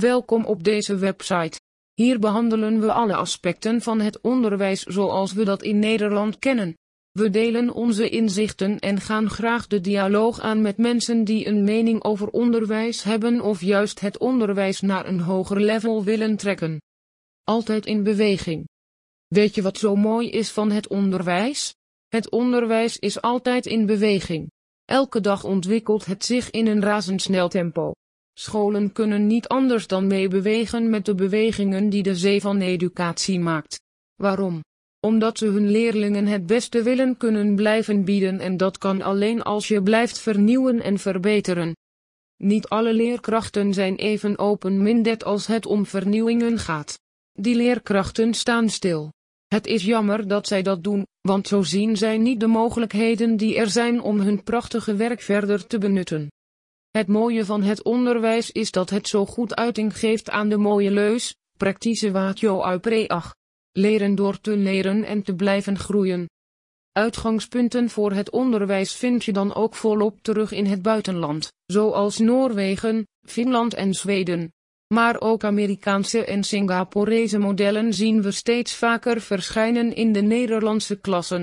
Welkom op deze website. Hier behandelen we alle aspecten van het onderwijs zoals we dat in Nederland kennen. We delen onze inzichten en gaan graag de dialoog aan met mensen die een mening over onderwijs hebben of juist het onderwijs naar een hoger level willen trekken. Altijd in beweging. Weet je wat zo mooi is van het onderwijs? Het onderwijs is altijd in beweging. Elke dag ontwikkelt het zich in een razendsnel tempo. Scholen kunnen niet anders dan meebewegen met de bewegingen die de zee van educatie maakt. Waarom? Omdat ze hun leerlingen het beste willen kunnen blijven bieden en dat kan alleen als je blijft vernieuwen en verbeteren. Niet alle leerkrachten zijn even open-minded als het om vernieuwingen gaat. Die leerkrachten staan stil. Het is jammer dat zij dat doen, want zo zien zij niet de mogelijkheden die er zijn om hun prachtige werk verder te benutten. Het mooie van het onderwijs is dat het zo goed uiting geeft aan de mooie leus, praktische watio uitpreach. Leren door te leren en te blijven groeien. Uitgangspunten voor het onderwijs vind je dan ook volop terug in het buitenland, zoals Noorwegen, Finland en Zweden. Maar ook Amerikaanse en Singaporese modellen zien we steeds vaker verschijnen in de Nederlandse klassen.